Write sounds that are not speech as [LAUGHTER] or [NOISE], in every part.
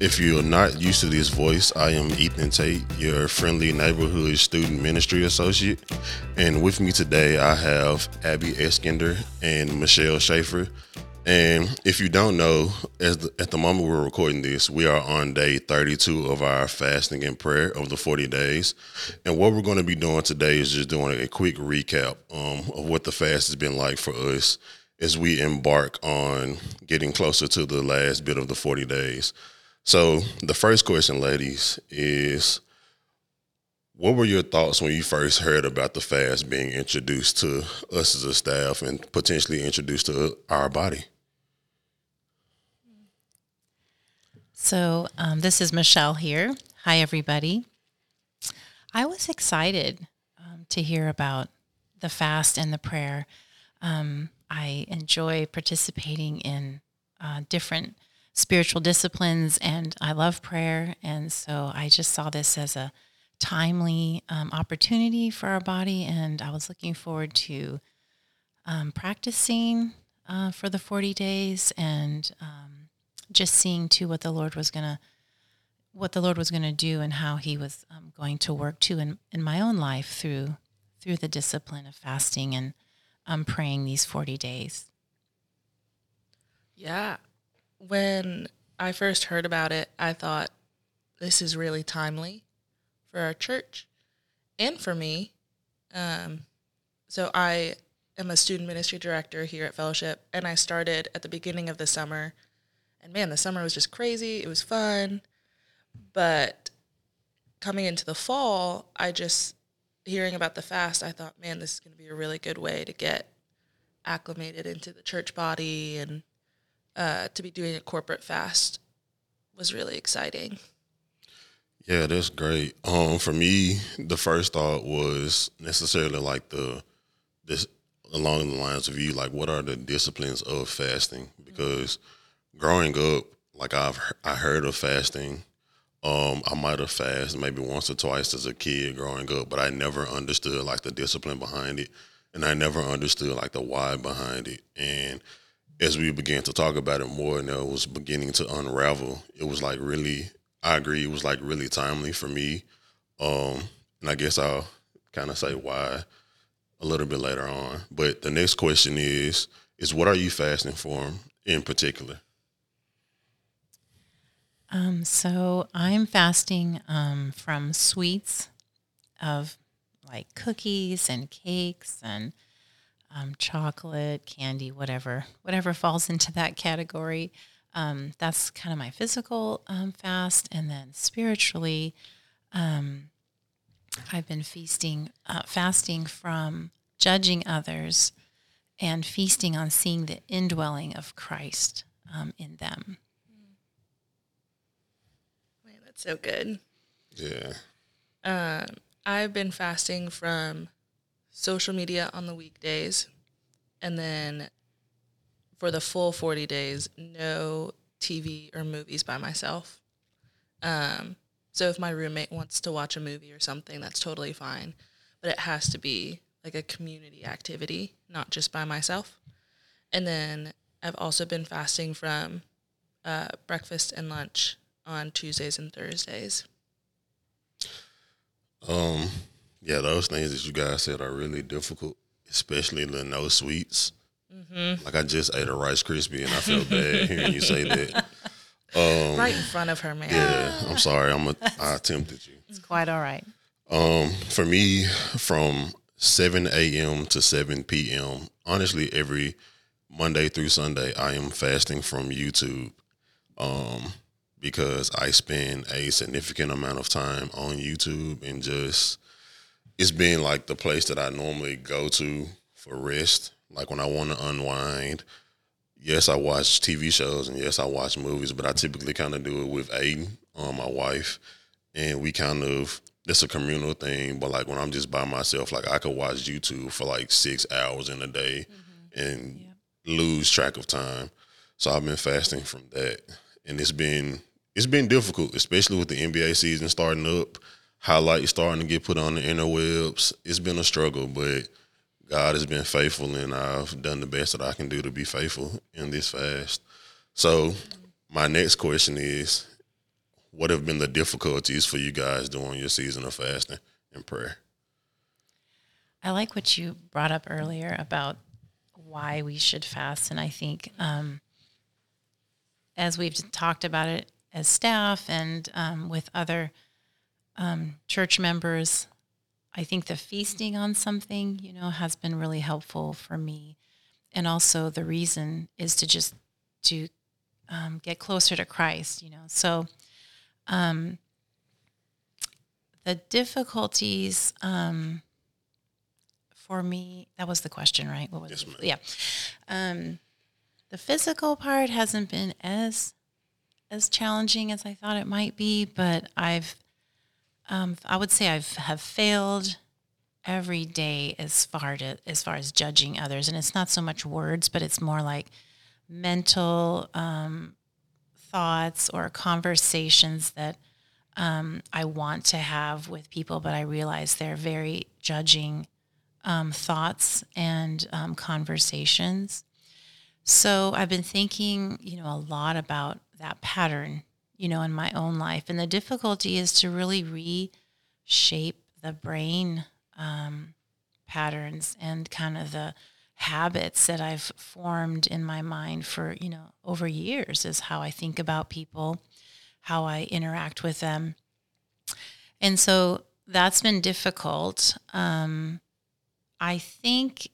If you're not used to this voice, I am Ethan Tate, your friendly neighborhood student ministry associate. And with me today, I have Abby Eskinder and Michelle Schaefer. And if you don't know, as the, at the moment we're recording this, we are on day 32 of our fasting and prayer of the 40 days. And what we're going to be doing today is just doing a quick recap um, of what the fast has been like for us as we embark on getting closer to the last bit of the 40 days. So, the first question, ladies, is what were your thoughts when you first heard about the fast being introduced to us as a staff and potentially introduced to our body? So, um, this is Michelle here. Hi, everybody. I was excited um, to hear about the fast and the prayer. Um, I enjoy participating in uh, different spiritual disciplines and I love prayer. And so I just saw this as a timely um, opportunity for our body. And I was looking forward to um, practicing uh, for the 40 days and um, just seeing too what the Lord was going to what the Lord was going to do and how he was um, going to work too in, in my own life through through the discipline of fasting and um, praying these 40 days. Yeah. When I first heard about it, I thought this is really timely for our church and for me. Um, so I am a student ministry director here at Fellowship, and I started at the beginning of the summer. And man, the summer was just crazy. It was fun. But coming into the fall, I just, hearing about the fast, I thought, man, this is going to be a really good way to get acclimated into the church body and uh, to be doing a corporate fast was really exciting. Yeah, that's great. Um, for me, the first thought was necessarily like the this along the lines of you, like what are the disciplines of fasting? Because mm-hmm. growing up, like I've I heard of fasting. Um, I might have fasted maybe once or twice as a kid growing up, but I never understood like the discipline behind it, and I never understood like the why behind it. And as we began to talk about it more and it was beginning to unravel, it was like really, I agree, it was like really timely for me. Um, and I guess I'll kind of say why a little bit later on. But the next question is, is what are you fasting for in particular? Um, so I'm fasting um, from sweets of like cookies and cakes and um, chocolate, candy, whatever, whatever falls into that category. Um, that's kind of my physical um, fast, and then spiritually, um, I've been feasting, uh, fasting from judging others, and feasting on seeing the indwelling of Christ um, in them. Man, that's so good. Yeah. Um, I've been fasting from social media on the weekdays, and then for the full 40 days, no TV or movies by myself. Um, so if my roommate wants to watch a movie or something, that's totally fine. But it has to be like a community activity, not just by myself. And then I've also been fasting from uh, breakfast and lunch on Tuesdays and Thursdays. Um, yeah, those things that you guys said are really difficult, especially the no sweets. Mm-hmm. Like I just ate a Rice Krispie and I felt bad [LAUGHS] hearing you say that. Um, right in front of her, man. Yeah, I'm sorry. I'm a, I [LAUGHS] attempted you. It's quite all right. Um, for me, from 7 a.m. to 7 p.m., honestly, every Monday through Sunday, I am fasting from YouTube. Um, because I spend a significant amount of time on YouTube and just it's been like the place that I normally go to for rest. Like when I want to unwind. Yes, I watch TV shows and yes, I watch movies, but I typically kind of do it with Aiden, um, my wife, and we kind of it's a communal thing. But like when I'm just by myself, like I could watch YouTube for like six hours in a day mm-hmm. and yep. lose track of time. So I've been fasting from that, and it's been it's been difficult, especially with the NBA season starting up highlights starting to get put on the interwebs. It's been a struggle, but God has been faithful, and I've done the best that I can do to be faithful in this fast. So, my next question is: what have been the difficulties for you guys during your season of fasting and prayer? I like what you brought up earlier about why we should fast. And I think um, as we've talked about it as staff and um, with other um, church members, I think the feasting on something, you know, has been really helpful for me. And also the reason is to just to um, get closer to Christ, you know. So um, the difficulties um, for me, that was the question, right? What was Yes, it? Yeah. Um, the physical part hasn't been as as challenging as I thought it might be, but I've um, I would say I've have failed every day as far to as far as judging others, and it's not so much words, but it's more like mental um, thoughts or conversations that um, I want to have with people, but I realize they're very judging um, thoughts and um, conversations. So I've been thinking, you know, a lot about that pattern, you know, in my own life. And the difficulty is to really reshape the brain um, patterns and kind of the habits that I've formed in my mind for, you know, over years is how I think about people, how I interact with them. And so that's been difficult. Um, I think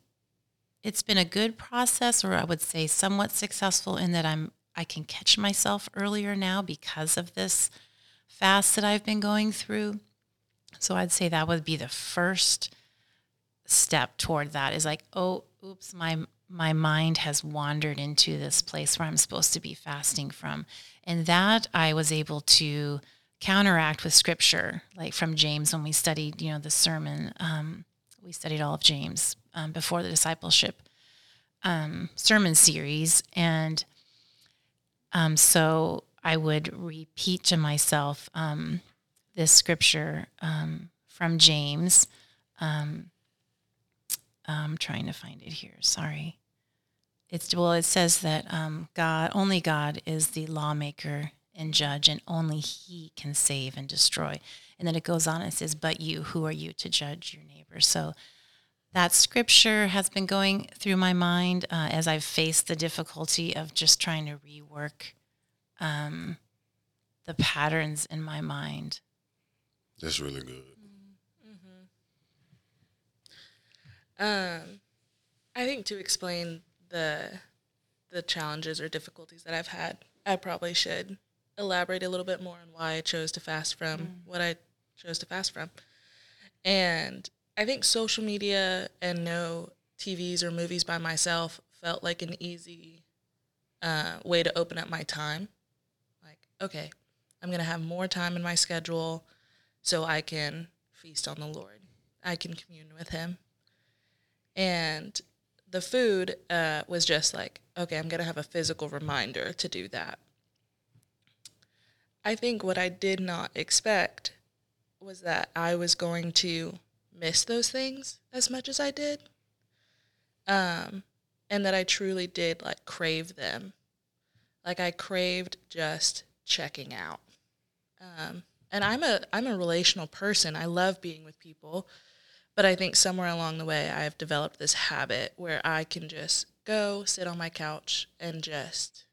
it's been a good process, or I would say somewhat successful in that I'm I can catch myself earlier now because of this fast that I've been going through. So I'd say that would be the first step toward that is like, oh, oops, my my mind has wandered into this place where I'm supposed to be fasting from. And that I was able to counteract with scripture, like from James when we studied, you know, the sermon. Um, we studied all of James um, before the discipleship um, sermon series. And um, so I would repeat to myself um, this scripture um, from James. Um, I'm trying to find it here. Sorry. It's well. It says that um, God, only God, is the lawmaker and judge, and only He can save and destroy. And then it goes on and says, "But you, who are you to judge your neighbor?" So that scripture has been going through my mind uh, as I've faced the difficulty of just trying to rework um, the patterns in my mind. That's really good. Um, I think to explain the the challenges or difficulties that I've had, I probably should elaborate a little bit more on why I chose to fast from what I chose to fast from. And I think social media and no TVs or movies by myself felt like an easy uh, way to open up my time. Like, okay, I'm going to have more time in my schedule so I can feast on the Lord. I can commune with Him. And the food uh, was just like, okay, I'm going to have a physical reminder to do that. I think what I did not expect was that I was going to miss those things as much as I did. Um, and that I truly did like crave them. Like I craved just checking out. Um, and I'm a I'm a relational person. I love being with people, but I think somewhere along the way I've developed this habit where I can just go sit on my couch and just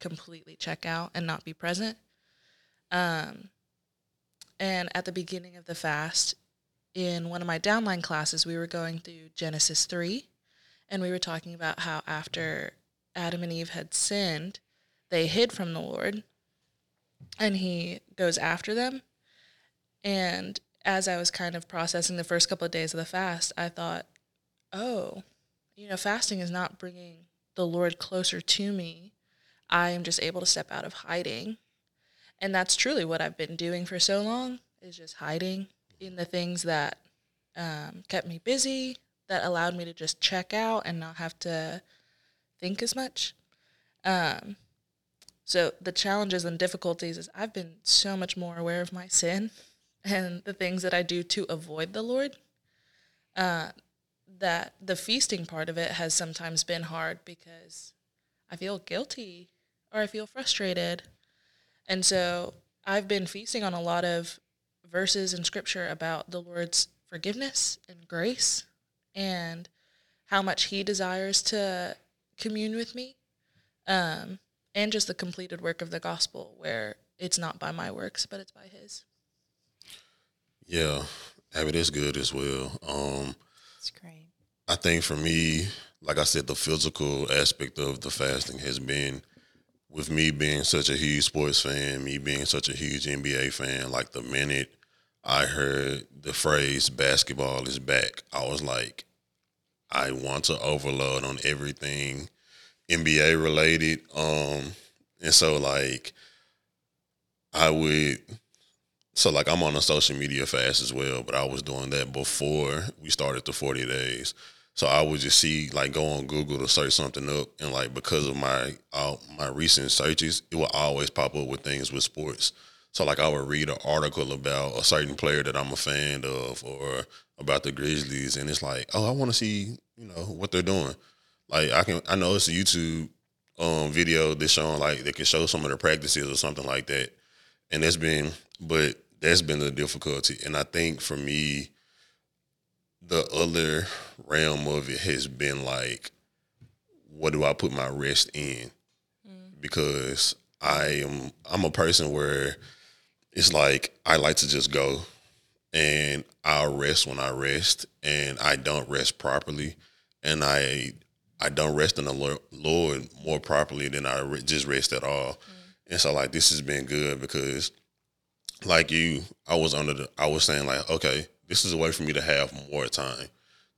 completely check out and not be present. Um, and at the beginning of the fast, in one of my downline classes, we were going through Genesis 3, and we were talking about how after Adam and Eve had sinned, they hid from the Lord, and he goes after them. And as I was kind of processing the first couple of days of the fast, I thought, oh, you know, fasting is not bringing the Lord closer to me. I am just able to step out of hiding. And that's truly what I've been doing for so long is just hiding in the things that um, kept me busy, that allowed me to just check out and not have to think as much. Um, so the challenges and difficulties is I've been so much more aware of my sin [LAUGHS] and the things that I do to avoid the Lord. Uh, that the feasting part of it has sometimes been hard because I feel guilty or I feel frustrated. And so I've been feasting on a lot of verses in scripture about the Lord's forgiveness and grace and how much he desires to commune with me. Um, and just the completed work of the gospel where it's not by my works, but it's by his. Yeah, Abby, that's good as well. Um, That's great. I think for me, like I said, the physical aspect of the fasting has been with me being such a huge sports fan, me being such a huge NBA fan. Like the minute I heard the phrase basketball is back, I was like, I want to overload on everything NBA related. Um, and so like I would so like I'm on a social media fast as well, but I was doing that before we started the 40 days. So I would just see like go on Google to search something up, and like because of my uh, my recent searches, it will always pop up with things with sports. So like I would read an article about a certain player that I'm a fan of, or about the Grizzlies, and it's like, oh, I want to see you know what they're doing. Like I can I know it's a YouTube um, video that's showing like they can show some of the practices or something like that, and that's been but that's been the difficulty, and I think for me the other realm of it has been like, what do I put my rest in? Because I am I'm a person where it's like I like to just go and I'll rest when I rest and I don't rest properly and I I don't rest in the Lord, more properly than I just rest at all. Mm. And so like this has been good because like you, I was under the I was saying like, okay, this is a way for me to have more time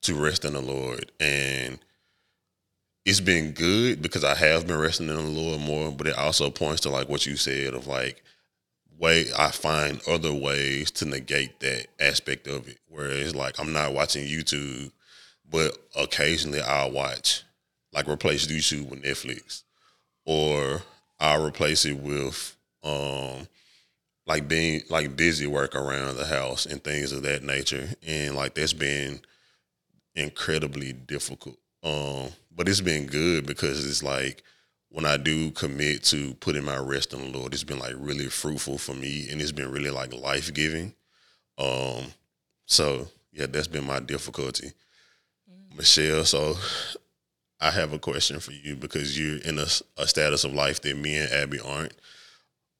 to rest in the Lord. And it's been good because I have been resting in the Lord more, but it also points to like what you said of like way I find other ways to negate that aspect of it. Whereas like I'm not watching YouTube, but occasionally I'll watch like replace YouTube with Netflix. Or I'll replace it with um like being like busy work around the house and things of that nature. And like that's been incredibly difficult. Um, but it's been good because it's like when I do commit to putting my rest in the Lord, it's been like really fruitful for me and it's been really like life giving. Um, so yeah, that's been my difficulty. Michelle, so I have a question for you because you're in a, a status of life that me and Abby aren't.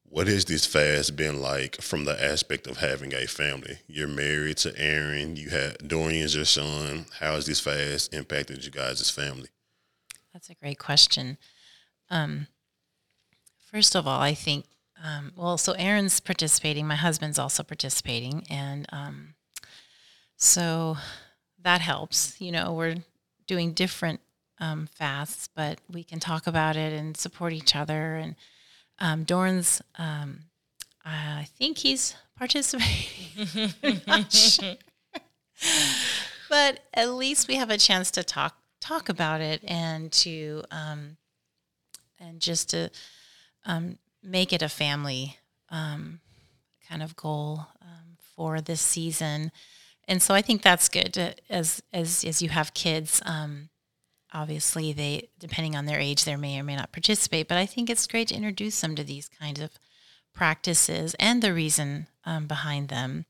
What has this fast been like from the aspect of having a family? You're married to Aaron. You have Dorian's your son. How has this fast impacted you guys' family? That's a great question. Um, first of all, I think, um, well, so Aaron's participating. My husband's also participating. And um, so that helps. You know, we're doing different um, fasts, but we can talk about it and support each other. And um, Dorian's, um, I think he's participating. Sure. [LAUGHS] but at least we have a chance to talk talk about it and to um, and just to um, make it a family um, kind of goal um, for this season. And so I think that's good to, as as as you have kids. Um, obviously, they depending on their age, they may or may not participate. But I think it's great to introduce them to these kinds of practices and the reason um, behind them.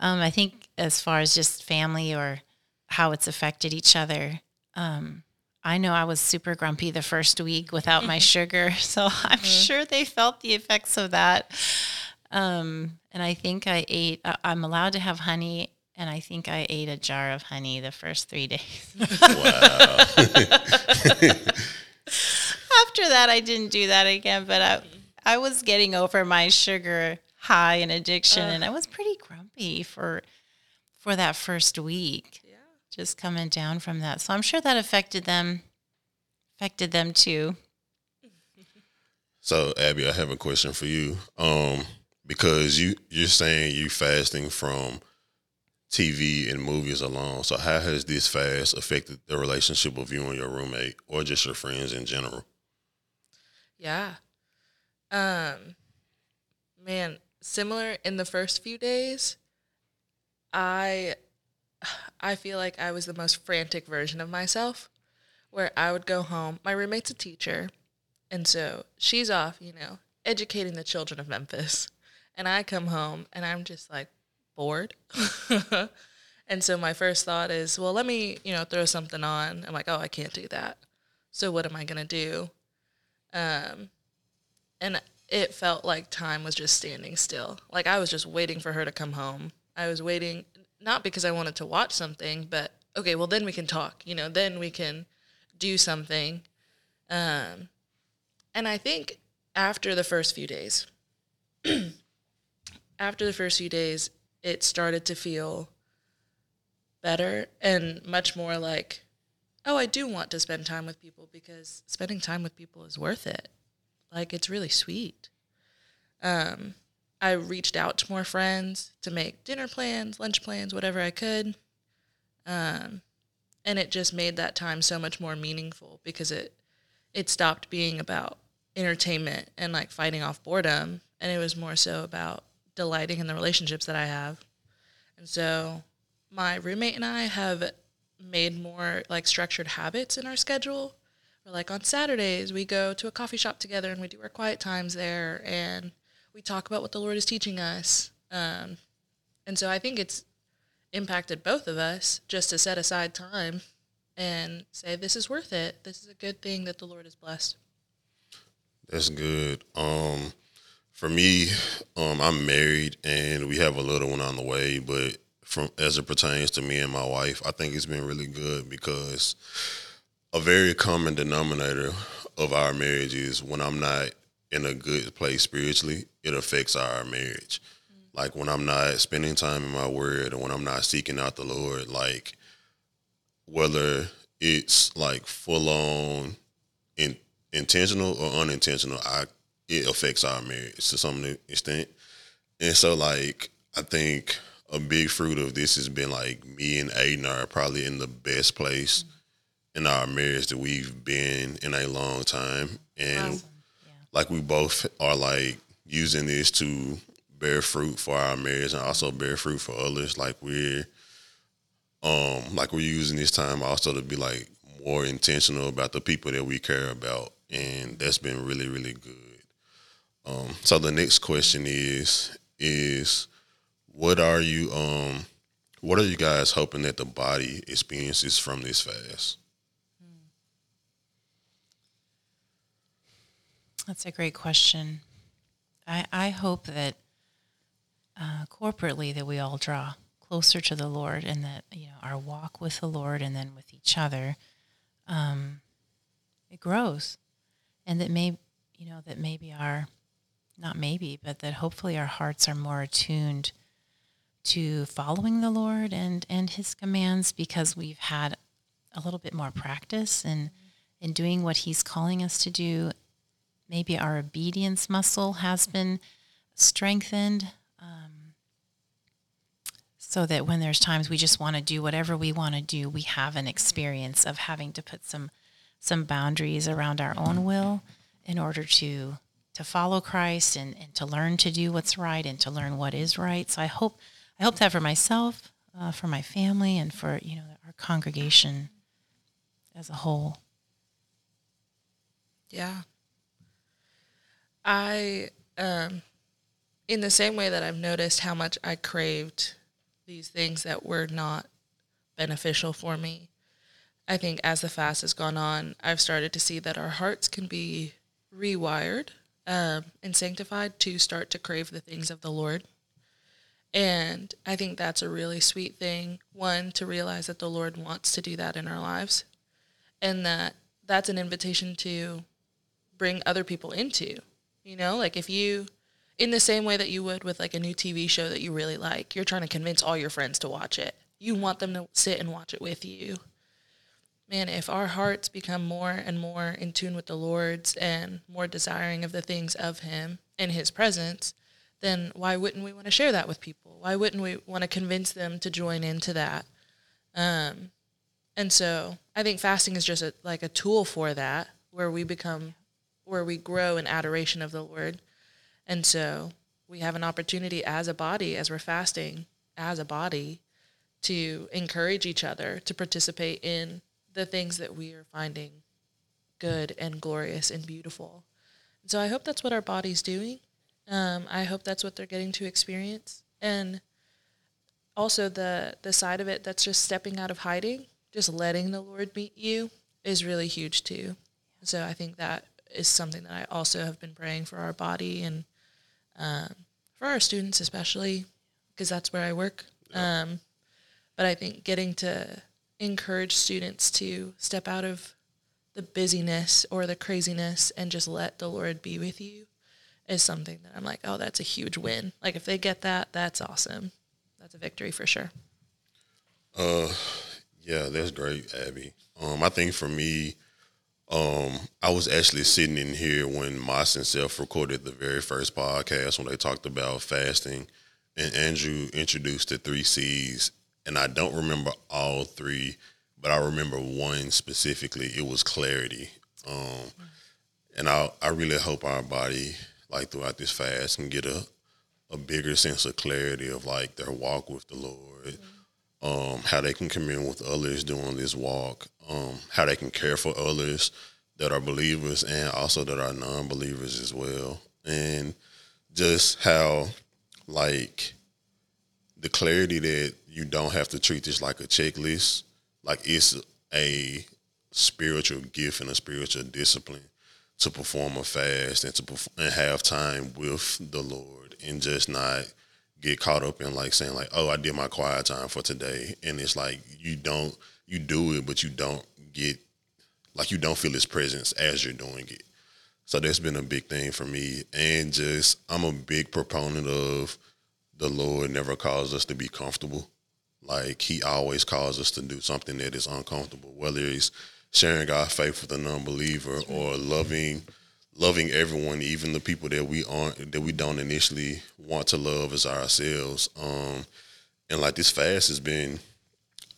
Um, I think as far as just family or how it's affected each other. Um, I know I was super grumpy the first week without my [LAUGHS] sugar, so I'm sure they felt the effects of that. Um, and I think I ate. I- I'm allowed to have honey, and I think I ate a jar of honey the first three days. Wow. [LAUGHS] After that, I didn't do that again. But I, I was getting over my sugar high and addiction, and I was pretty grumpy for for that first week. Yeah. just coming down from that. So I'm sure that affected them, affected them too. so Abby, I have a question for you. Um, because you you're saying you fasting from TV and movies alone. So how has this fast affected the relationship of you and your roommate, or just your friends in general? Yeah. Um man, similar in the first few days, I I feel like I was the most frantic version of myself where I would go home. My roommate's a teacher, and so she's off, you know, educating the children of Memphis. And I come home and I'm just like bored. [LAUGHS] and so my first thought is, well, let me, you know, throw something on. I'm like, oh, I can't do that. So what am I going to do? Um, and it felt like time was just standing still. Like I was just waiting for her to come home. I was waiting, not because I wanted to watch something, but okay, well, then we can talk, you know, then we can do something. Um, and I think after the first few days, [CLEARS THROAT] after the first few days, it started to feel better and much more like, oh, I do want to spend time with people because spending time with people is worth it. Like it's really sweet. Um, I reached out to more friends to make dinner plans, lunch plans, whatever I could. Um, and it just made that time so much more meaningful because it it stopped being about entertainment and like fighting off boredom and it was more so about delighting in the relationships that I have. And so my roommate and I have made more like structured habits in our schedule. Or like on Saturdays we go to a coffee shop together and we do our quiet times there and we talk about what the Lord is teaching us. Um, and so I think it's impacted both of us just to set aside time and say this is worth it. This is a good thing that the Lord has blessed. That's good. Um, for me, um, I'm married and we have a little one on the way, but from as it pertains to me and my wife, I think it's been really good because a very common denominator of our marriage is when I'm not in a good place spiritually, it affects our marriage. Mm-hmm. Like when I'm not spending time in my word and when I'm not seeking out the Lord, like whether it's like full on in, intentional or unintentional, I it affects our marriage to some extent. And so like I think a big fruit of this has been like me and Aiden are probably in the best place mm-hmm. in our marriage that we've been in a long time. And awesome. Like we both are like using this to bear fruit for our marriage and also bear fruit for others. Like we're um like we're using this time also to be like more intentional about the people that we care about and that's been really really good um so the next question is is what are you um what are you guys hoping that the body experiences from this fast that's a great question i i hope that uh, corporately that we all draw closer to the Lord and that, you know, our walk with the Lord and then with each other, um, it grows. And that may, you know, that maybe our, not maybe, but that hopefully our hearts are more attuned to following the Lord and, and his commands because we've had a little bit more practice in, in doing what he's calling us to do. Maybe our obedience muscle has been strengthened so that when there's times we just want to do whatever we want to do, we have an experience of having to put some some boundaries around our own will in order to to follow Christ and, and to learn to do what's right and to learn what is right. So I hope I hope that for myself, uh, for my family, and for you know our congregation as a whole. Yeah. I um in the same way that I've noticed how much I craved these things that were not beneficial for me. I think as the fast has gone on, I've started to see that our hearts can be rewired um, and sanctified to start to crave the things of the Lord. And I think that's a really sweet thing. One, to realize that the Lord wants to do that in our lives, and that that's an invitation to bring other people into. You know, like if you in the same way that you would with like a new TV show that you really like. You're trying to convince all your friends to watch it. You want them to sit and watch it with you. Man, if our hearts become more and more in tune with the Lord's and more desiring of the things of Him and His presence, then why wouldn't we want to share that with people? Why wouldn't we want to convince them to join into that? Um, and so I think fasting is just a, like a tool for that, where we become, where we grow in adoration of the Lord and so we have an opportunity as a body, as we're fasting, as a body, to encourage each other to participate in the things that we are finding good and glorious and beautiful. So I hope that's what our body's doing. Um, I hope that's what they're getting to experience. And also the the side of it that's just stepping out of hiding, just letting the Lord meet you is really huge too. So I think that is something that I also have been praying for our body and um, for our students especially because that's where I work. Um, but I think getting to encourage students to step out of the busyness or the craziness and just let the Lord be with you is something that I'm like, oh, that's a huge win. Like if they get that, that's awesome. That's a victory for sure. Uh, yeah, that's great, Abby. Um, I think for me, um, I was actually sitting in here when Moss and Self recorded the very first podcast when they talked about fasting, and Andrew introduced the three C's, and I don't remember all three, but I remember one specifically. It was clarity, um, and I I really hope our body like throughout this fast can get a a bigger sense of clarity of like their walk with the Lord. Um, how they can commune with others during this walk, um, how they can care for others that are believers and also that are non-believers as well, and just how like the clarity that you don't have to treat this like a checklist, like it's a spiritual gift and a spiritual discipline to perform a fast and to and have time with the Lord and just not get caught up in like saying like, oh, I did my quiet time for today, and it's like you don't you do it, but you don't get like you don't feel His presence as you're doing it. So that's been a big thing for me, and just I'm a big proponent of the Lord never calls us to be comfortable. Like He always calls us to do something that is uncomfortable, whether it's sharing our faith with a non-believer or loving loving everyone, even the people that we aren't that we don't initially want to love as ourselves. Um, and like this fast has been,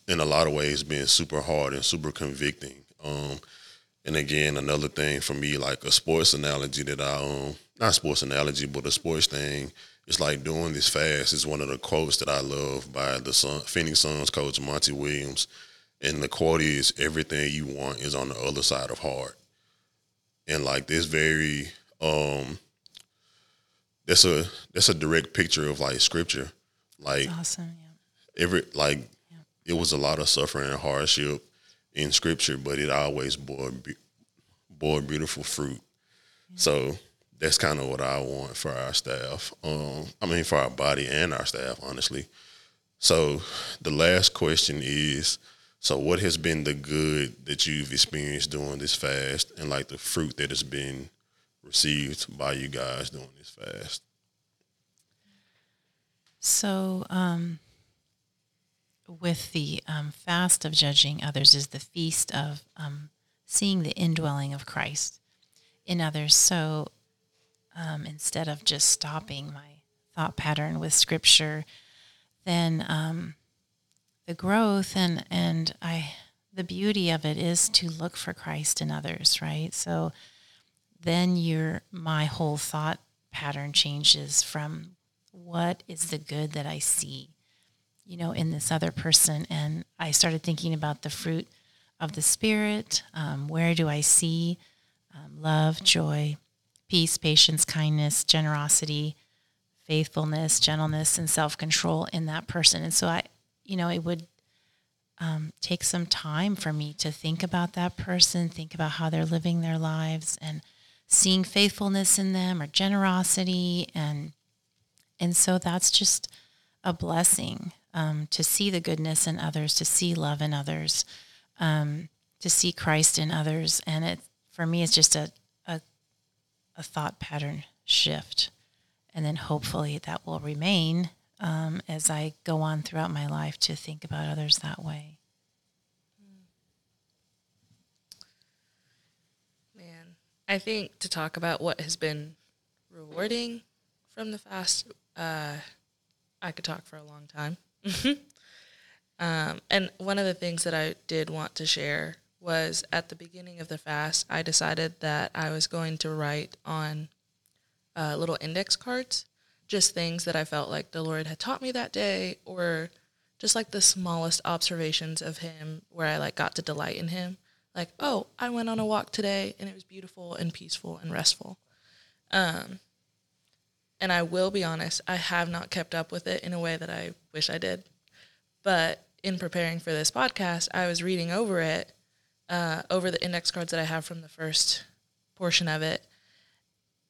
in a lot of ways, been super hard and super convicting. Um, and again, another thing for me, like a sports analogy that I um not sports analogy, but a sports thing. It's like doing this fast is one of the quotes that I love by the Sun, Phoenix Suns coach Monty Williams. And the quote is everything you want is on the other side of hard and like this very um that's a that's a direct picture of like scripture like Awesome. Yeah. every like it was a lot of suffering and hardship in scripture but it always bore bore beautiful fruit so that's kind of what i want for our staff um i mean for our body and our staff honestly so the last question is so what has been the good that you've experienced during this fast and like the fruit that has been received by you guys during this fast? So, um, with the um, fast of judging others is the feast of um, seeing the indwelling of Christ in others. So, um, instead of just stopping my thought pattern with Scripture, then um, the growth and and I the beauty of it is to look for Christ in others, right? So then your my whole thought pattern changes from what is the good that I see, you know, in this other person, and I started thinking about the fruit of the spirit. Um, where do I see um, love, joy, peace, patience, kindness, generosity, faithfulness, gentleness, and self control in that person? And so I, you know, it would um, take some time for me to think about that person, think about how they're living their lives, and seeing faithfulness in them or generosity, and and so that's just a blessing um, to see the goodness in others, to see love in others, um, to see Christ in others, and it for me it's just a, a a thought pattern shift, and then hopefully that will remain um, as I go on throughout my life to think about others that way. Man, I think to talk about what has been rewarding from the fast, uh, I could talk for a long time. [LAUGHS] um, and one of the things that I did want to share was at the beginning of the fast, I decided that I was going to write on uh, little index cards just things that I felt like the Lord had taught me that day, or just like the smallest observations of Him where I like got to delight in Him. Like, oh, I went on a walk today and it was beautiful and peaceful and restful. Um, and I will be honest, I have not kept up with it in a way that I wish I did. But in preparing for this podcast, I was reading over it, uh, over the index cards that I have from the first portion of it.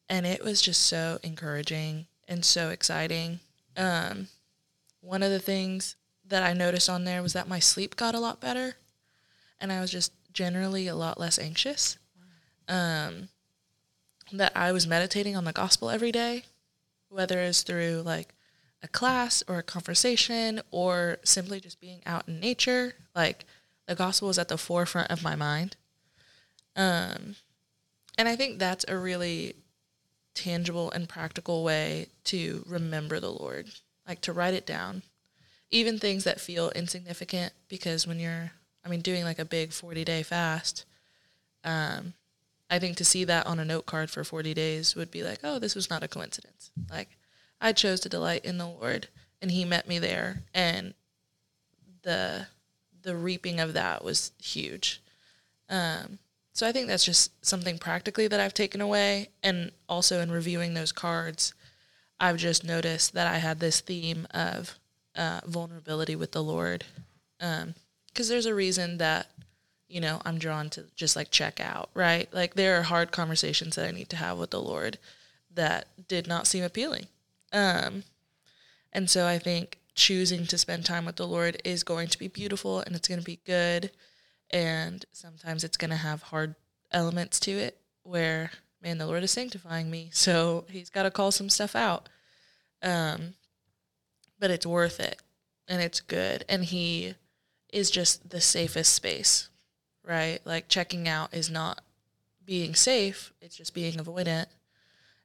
And it was just so encouraging and so exciting. Um, one of the things that I noticed on there was that my sleep got a lot better. And I was just generally a lot less anxious. Um, that I was meditating on the gospel every day, whether it's through like a class or a conversation or simply just being out in nature. Like the gospel was at the forefront of my mind. Um, and I think that's a really tangible and practical way to remember the Lord, like to write it down. Even things that feel insignificant, because when you're, I mean, doing like a big 40 day fast, um, I think to see that on a note card for 40 days would be like, oh, this was not a coincidence. Like, I chose to delight in the Lord, and He met me there, and the the reaping of that was huge. Um, so I think that's just something practically that I've taken away, and also in reviewing those cards, I've just noticed that I had this theme of uh, vulnerability with the Lord, because um, there's a reason that you know I'm drawn to just like check out, right? Like there are hard conversations that I need to have with the Lord that did not seem appealing um, and so I think choosing to spend time with the Lord is going to be beautiful and it's going to be good. And sometimes it's going to have hard elements to it where, man, the Lord is sanctifying me. [LAUGHS] So he's got to call some stuff out. Um, but it's worth it and it's good. And he is just the safest space, right? Like checking out is not being safe, it's just being avoidant.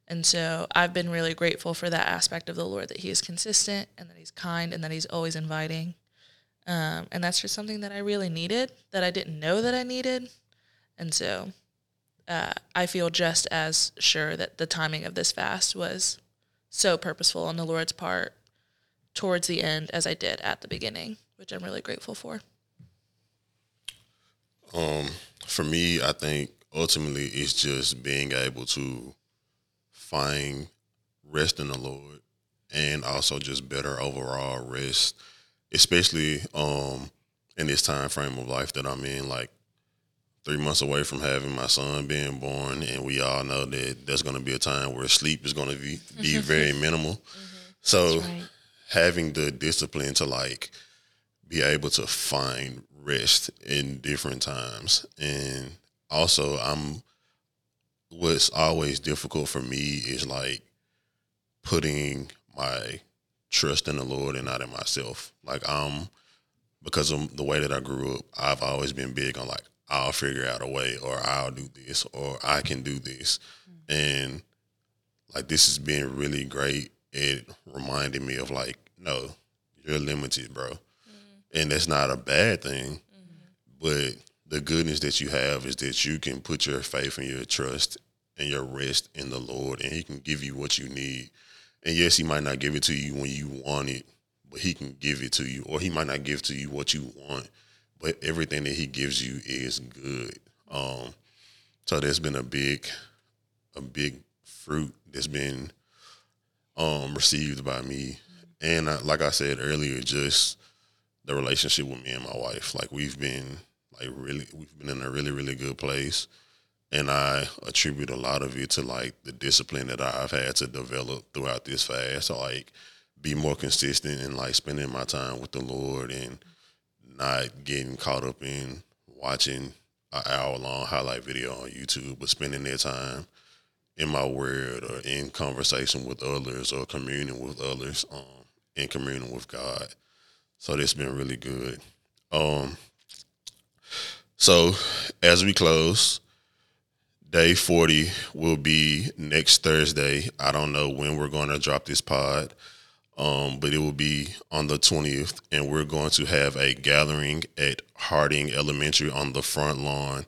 And so I've been really grateful for that aspect of the Lord that He is consistent and that He's kind and that He's always inviting. Um, and that's just something that I really needed that I didn't know that I needed. And so uh, I feel just as sure that the timing of this fast was so purposeful on the Lord's part towards the end as I did at the beginning, which I'm really grateful for. Um, for me, I think ultimately it's just being able to find rest in the Lord and also just better overall rest, especially um, in this time frame of life that I'm in. Like three months away from having my son being born, and we all know that there's going to be a time where sleep is going to be be [LAUGHS] very minimal. Mm-hmm. So right. having the discipline to like be able to find rest in different times, and also I'm what's always difficult for me is like putting my trust in the Lord and not in myself. Like I'm because of the way that I grew up, I've always been big on like I'll figure out a way or I'll do this or I can do this. Mm-hmm. And like this has been really great. It reminded me of like, no, you're limited, bro. Mm-hmm. And that's not a bad thing. Mm-hmm. But the goodness that you have is that you can put your faith and your trust and your rest in the Lord, and He can give you what you need. And yes, He might not give it to you when you want it, but He can give it to you, or He might not give to you what you want, but everything that He gives you is good. Um, so there's been a big, a big fruit that's been um, received by me, and I, like I said earlier, just the relationship with me and my wife. Like we've been like really, we've been in a really, really good place and I attribute a lot of it to like the discipline that I've had to develop throughout this fast. Like be more consistent and like spending my time with the Lord and not getting caught up in watching an hour long highlight video on YouTube, but spending their time in my word or in conversation with others or communing with others, um, and communing with God. So has been really good. Um, so as we close, Day 40 will be next Thursday. I don't know when we're going to drop this pod, um, but it will be on the 20th. And we're going to have a gathering at Harding Elementary on the front lawn.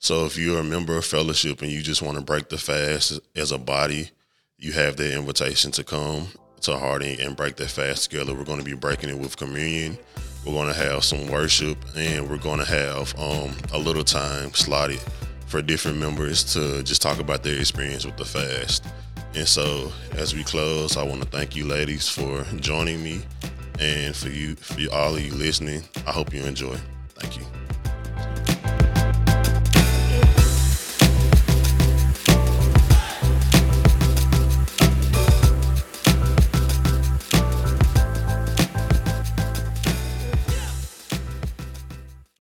So if you're a member of fellowship and you just want to break the fast as a body, you have the invitation to come to Harding and break that fast together. We're going to be breaking it with communion. We're going to have some worship and we're going to have um, a little time slotted for different members to just talk about their experience with the fast. And so, as we close, I want to thank you, ladies, for joining me, and for you, for all of you listening. I hope you enjoy. Thank you.